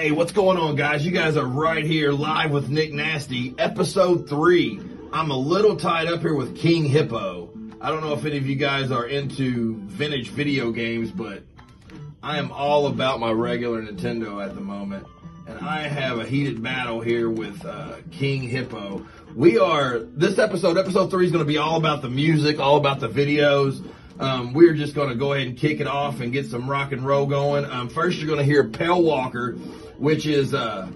Hey, what's going on, guys? You guys are right here live with Nick Nasty, episode three. I'm a little tied up here with King Hippo. I don't know if any of you guys are into vintage video games, but I am all about my regular Nintendo at the moment. And I have a heated battle here with uh, King Hippo. We are, this episode, episode three, is going to be all about the music, all about the videos. Um, we're just going to go ahead and kick it off and get some rock and roll going. Um, first, you're going to hear Pale Walker, which is uh,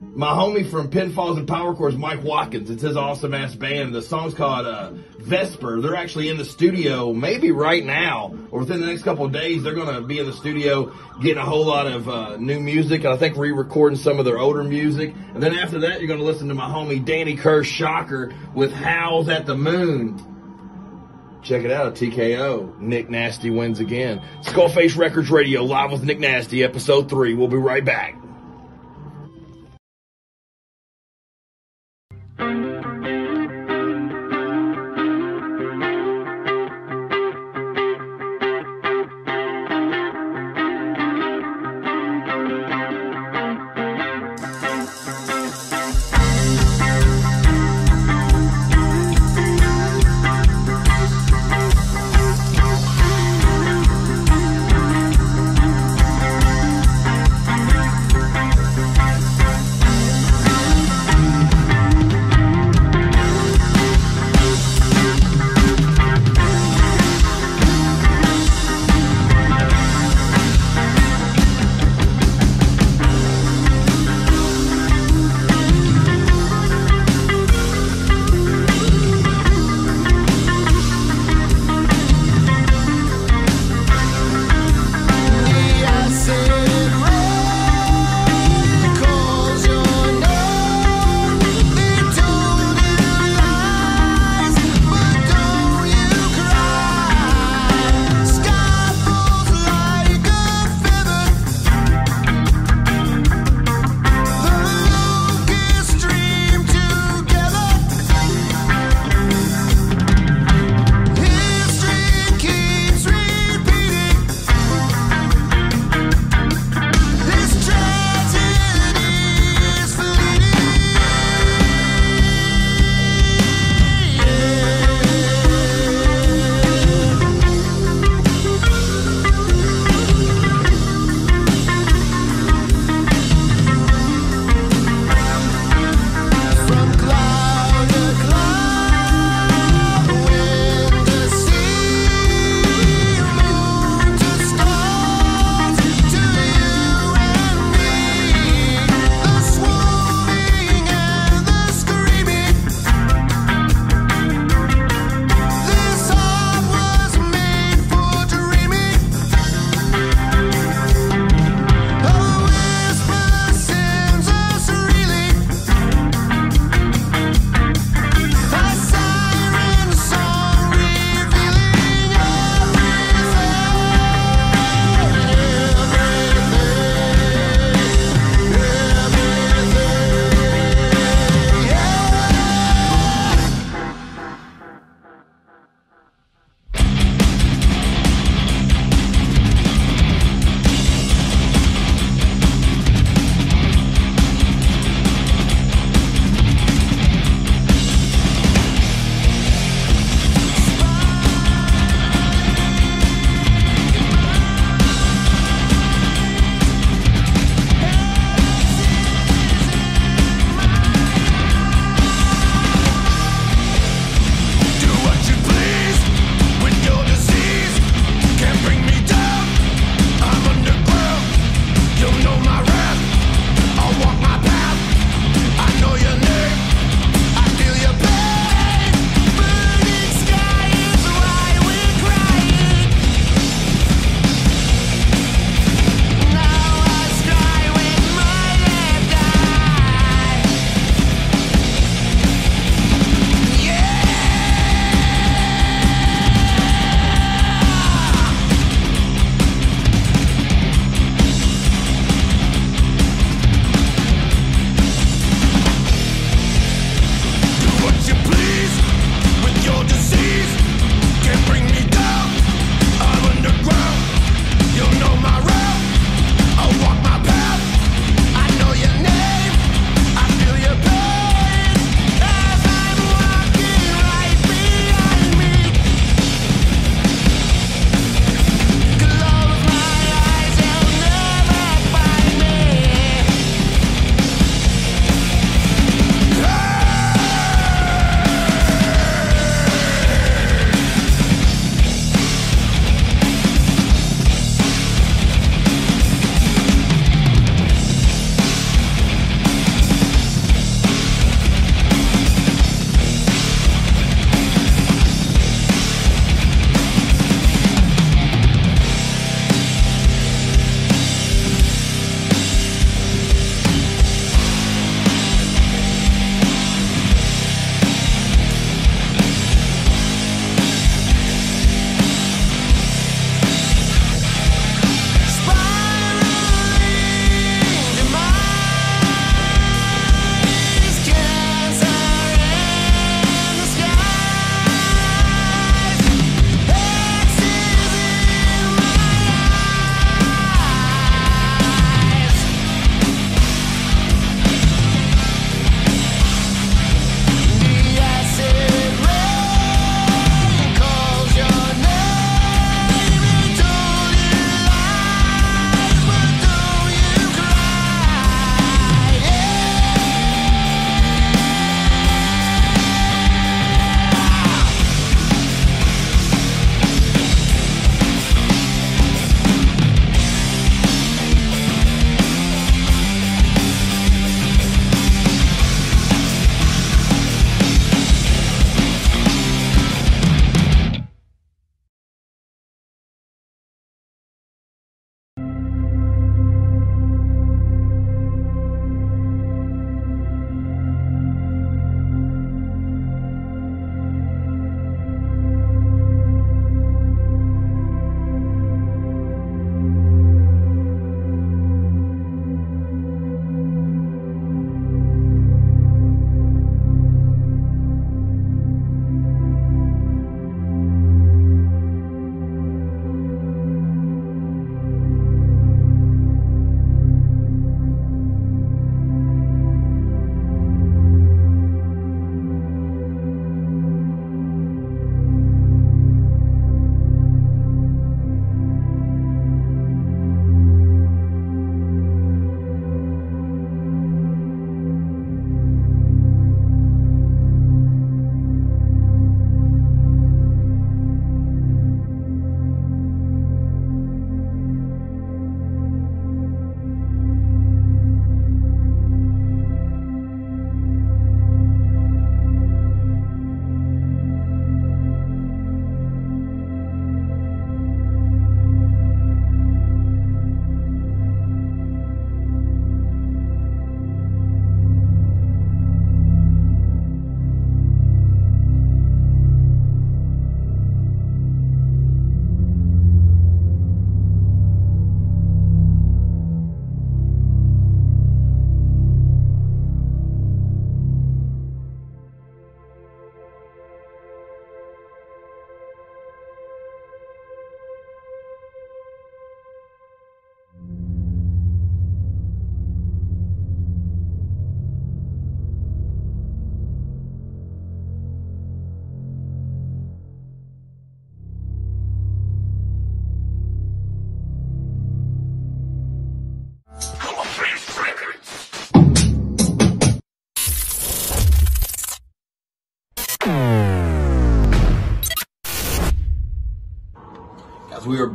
my homie from Pinfalls and Power Chords, Mike Watkins. It's his awesome ass band. The song's called uh, Vesper. They're actually in the studio, maybe right now or within the next couple of days. They're going to be in the studio getting a whole lot of uh, new music, and I think re-recording some of their older music. And then after that, you're going to listen to my homie Danny Kerr Shocker with Howls at the Moon. Check it out, TKO. Nick Nasty wins again. Skullface Records Radio, live with Nick Nasty, episode three. We'll be right back.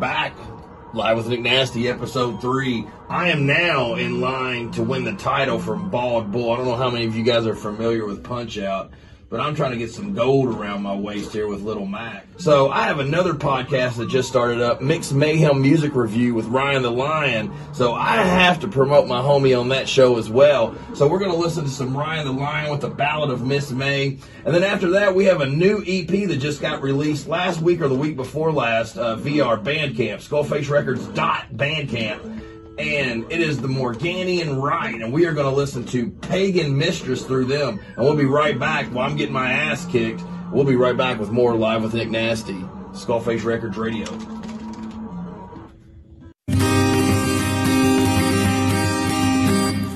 Back live with Nick Nasty, episode three. I am now in line to win the title from Bald Bull. I don't know how many of you guys are familiar with Punch Out but I'm trying to get some gold around my waist here with Little Mac. So I have another podcast that just started up, Mixed Mayhem Music Review with Ryan the Lion. So I have to promote my homie on that show as well. So we're going to listen to some Ryan the Lion with the Ballad of Miss May. And then after that, we have a new EP that just got released last week or the week before last uh, via our Bandcamp, skullfacerecords.bandcamp and it is the Morganian Rite, and we are going to listen to Pagan Mistress through them, and we'll be right back while I'm getting my ass kicked. We'll be right back with more Live with Nick Nasty, Skullface Records Radio.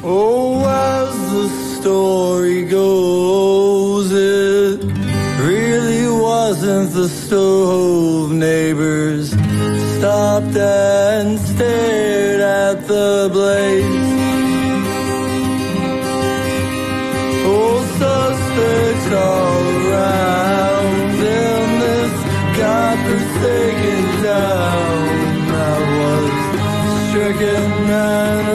Oh, as the story goes, it really wasn't the stove neighbors stopped and stared the blaze. Oh, suspects all around in this godforsaken town. I was stricken and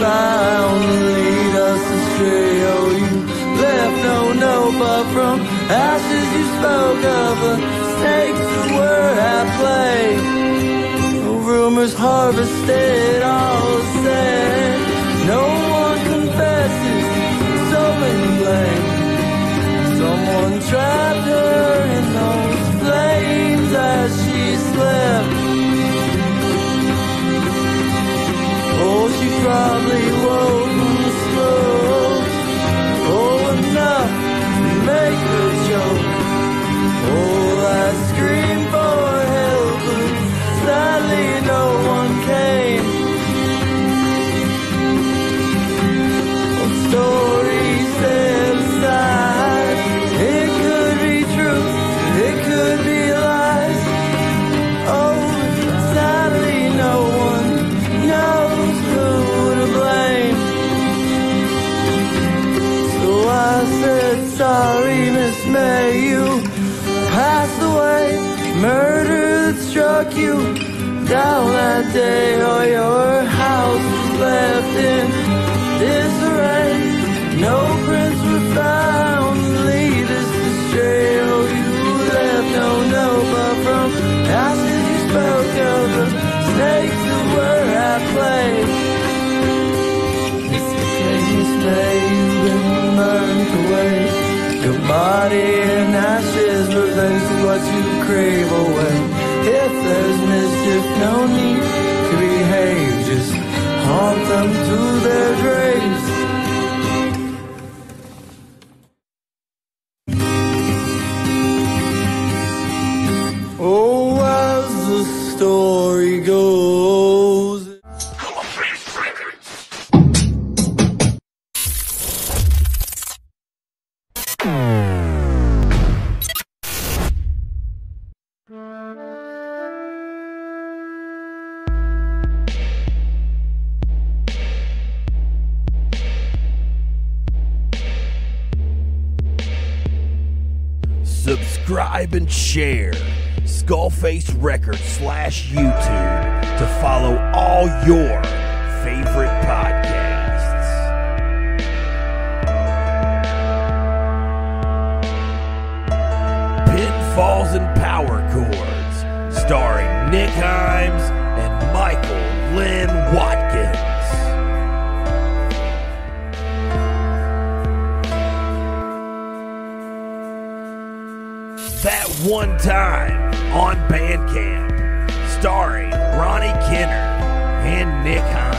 found to lead us astray. Oh, you left no note, but from ashes you spoke of the snakes that were at play. No rumors harvested, all said. No one confesses, so many blame. Someone trapped probably passed away. Murder that struck you down that day, or your house was left in disarray. No prints were found to lead us astray. Oh, you left no note, but from ashes you spoke of the snakes that were at play. Miss May, you've been burned away. Your body in ashes, is what you crave oh, away. If there's mischief, no need to behave. Just haunt them to their graves. Oh, as the story Subscribe and share. Skullface Records slash YouTube to follow all your favorite podcasts. Pinfalls and Power Chords, starring Nick Himes One Time on Bandcamp, starring Ronnie Kenner and Nick Himes.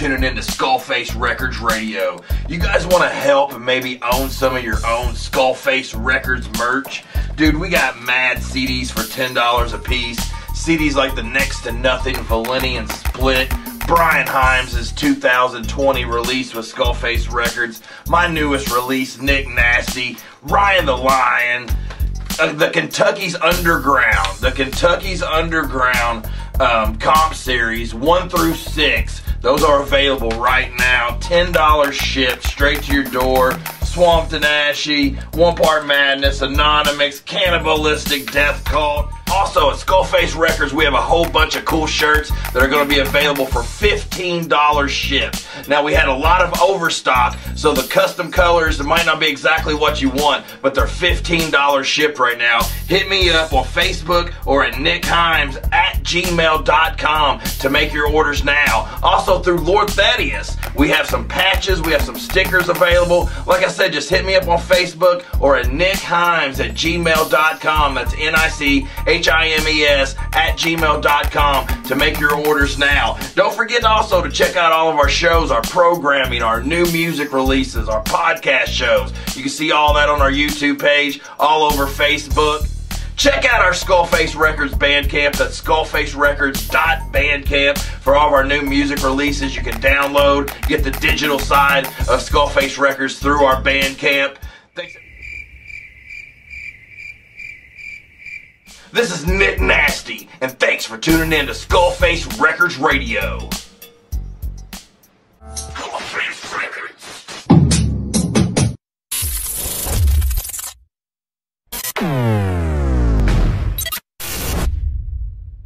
Tuning in to Skullface Records Radio. You guys want to help and maybe own some of your own Skullface Records merch? Dude, we got mad CDs for $10 a piece. CDs like the Next to Nothing Valenian Split, Brian Himes' 2020 release with Skullface Records, my newest release, Nick Nasty, Ryan the Lion, uh, the Kentucky's Underground, the Kentucky's Underground um, comp series one through six. Those are available right now. Ten dollars shipped straight to your door. Swamped and Ashy, One Part Madness, Anonymous, Cannibalistic Death Cult. Also at Skullface Records, we have a whole bunch of cool shirts that are going to be available for $15 shipped. Now we had a lot of overstock, so the custom colors might not be exactly what you want, but they're $15 shipped right now. Hit me up on Facebook or at Nick Himes at gmail.com to make your orders now. Also through Lord Thaddeus, we have some patches, we have some stickers available. Like I said, just hit me up on Facebook or at nickhimes at gmail.com. That's N I C H I M E S at gmail.com to make your orders now. Don't forget also to check out all of our shows, our programming, our new music releases, our podcast shows. You can see all that on our YouTube page, all over Facebook. Check out our Skullface Records Bandcamp. That's skullfacerecords.bandcamp for all of our new music releases. You can download, get the digital side of Skullface Records through our Bandcamp. Thanks. This is Nick Nasty, and thanks for tuning in to Skullface Records Radio.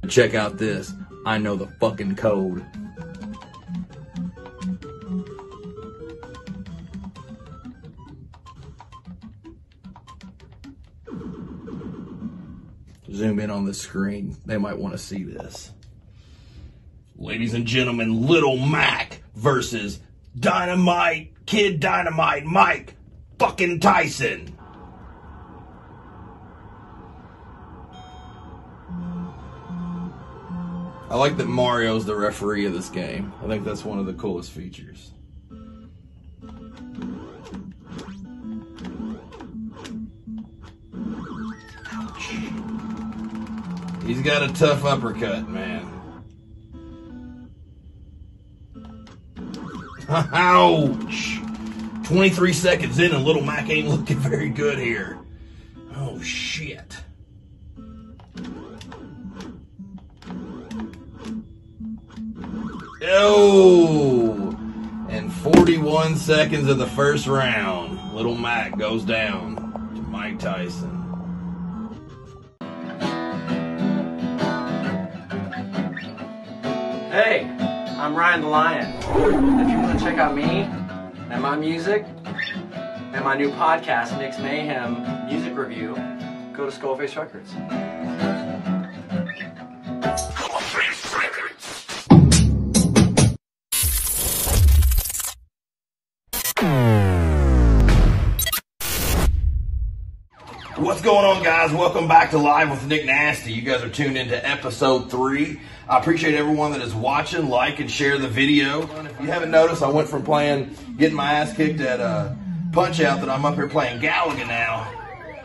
Check out this. I know the fucking code. Zoom in on the screen. They might want to see this. Ladies and gentlemen, Little Mac versus Dynamite Kid Dynamite Mike fucking Tyson. I like that Mario's the referee of this game. I think that's one of the coolest features. He's got a tough uppercut, man. Ouch! 23 seconds in and Little Mac ain't looking very good here. Oh, shit. Oh! And 41 seconds of the first round, Little Mac goes down to Mike Tyson. Hey, I'm Ryan the Lion. If you want to check out me and my music and my new podcast, Nick's Mayhem Music Review, go to Skullface Records. What's going on, guys? Welcome back to Live with Nick Nasty. You guys are tuned into episode three. I appreciate everyone that is watching, like, and share the video. If you haven't noticed, I went from playing, getting my ass kicked at uh, Punch Out, that I'm up here playing Galaga now.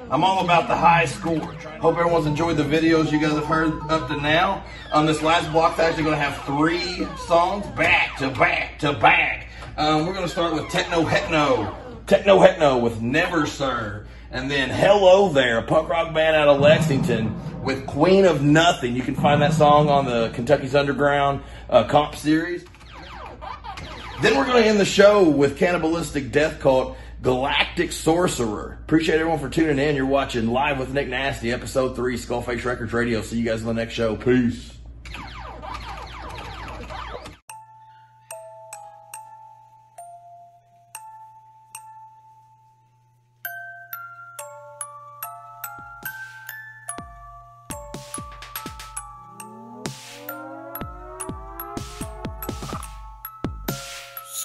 I'm all about the high score. Hope everyone's enjoyed the videos you guys have heard up to now. On this last block, we're actually going to have three songs back to back to back. Um, we're going to start with Techno Hetno. Techno Hetno with Never Sir. And then Hello There, a punk rock band out of Lexington with Queen of Nothing. You can find that song on the Kentucky's Underground uh, comp series. Then we're going to end the show with Cannibalistic Death Cult Galactic Sorcerer. Appreciate everyone for tuning in. You're watching Live with Nick Nasty, episode 3, Skullface Records Radio. See you guys on the next show. Peace.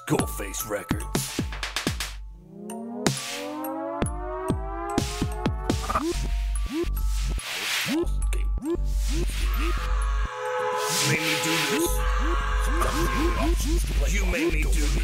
Skullface Records. You made me do this. You made me do this.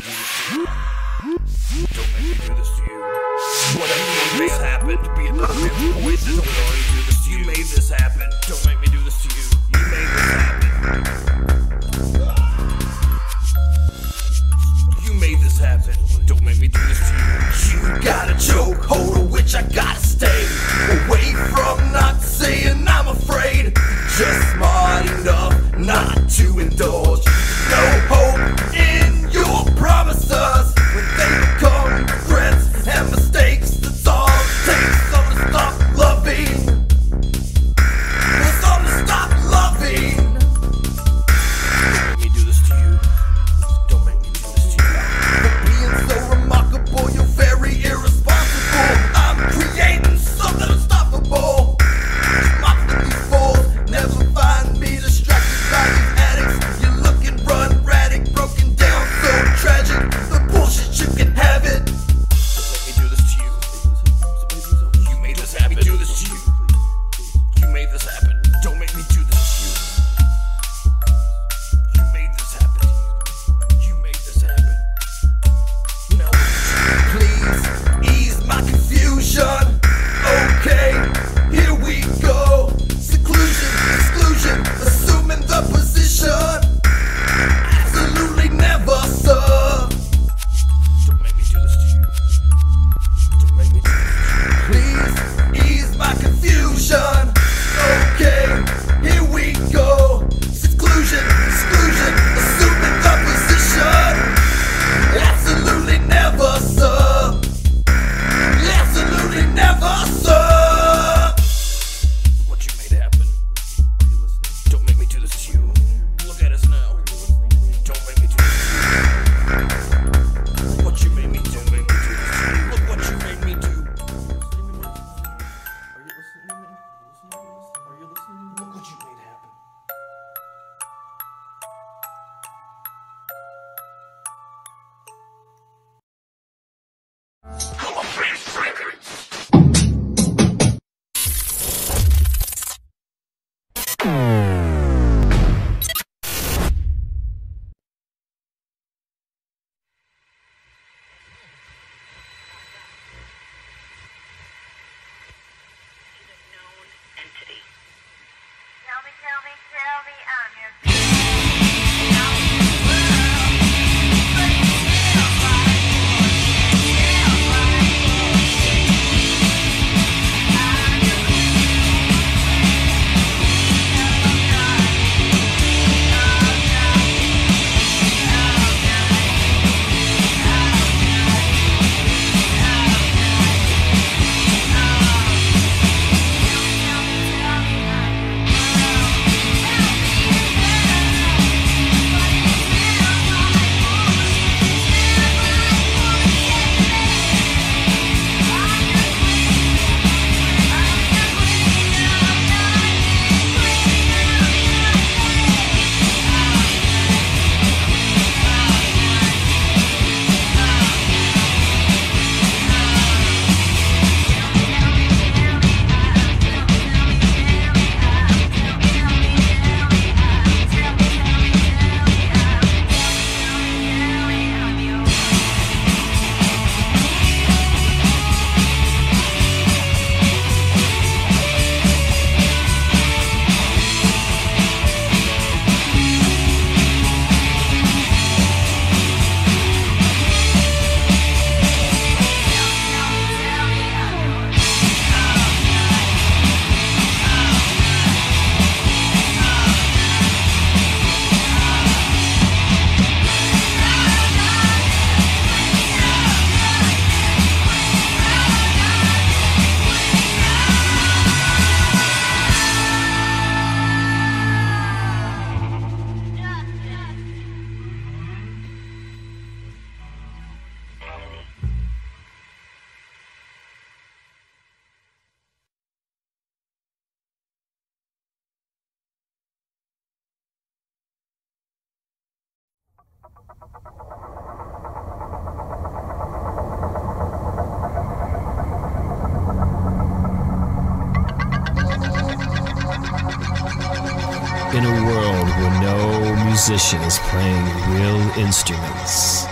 In a world where no musician is playing real instruments,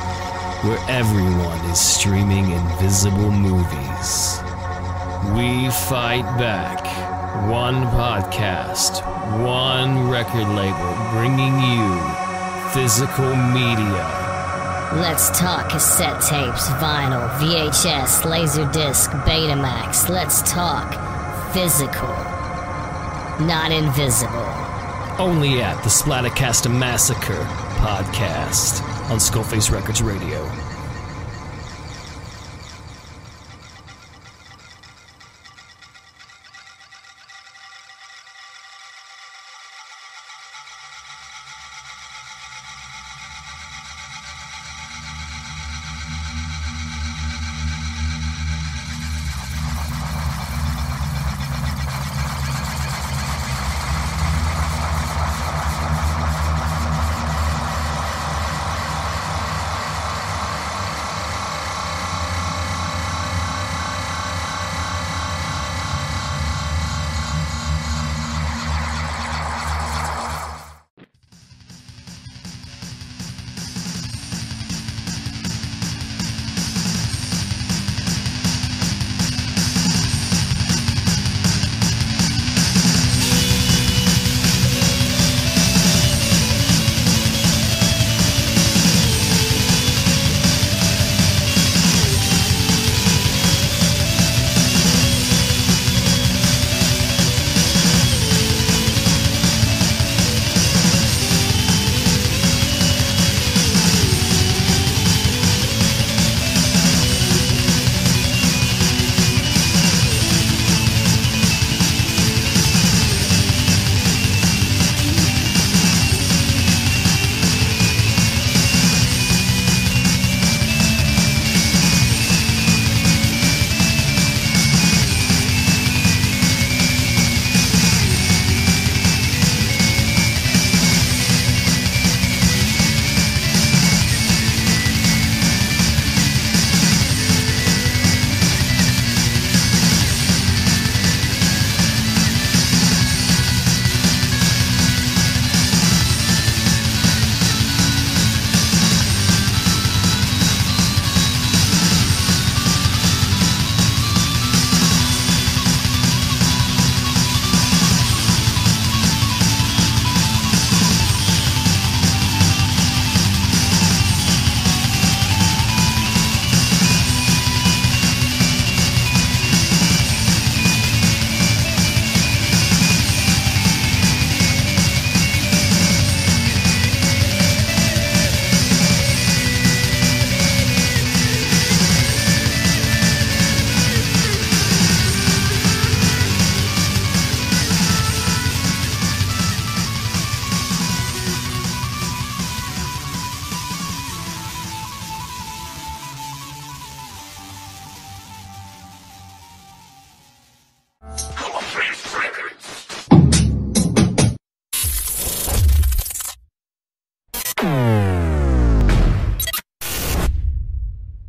where everyone is streaming invisible movies, we fight back. One podcast, one record label bringing you physical media. Let's talk cassette tapes, vinyl, VHS, Laserdisc, Betamax. Let's talk physical, not invisible. Only at the Splattercast Massacre podcast on Skullface Records Radio.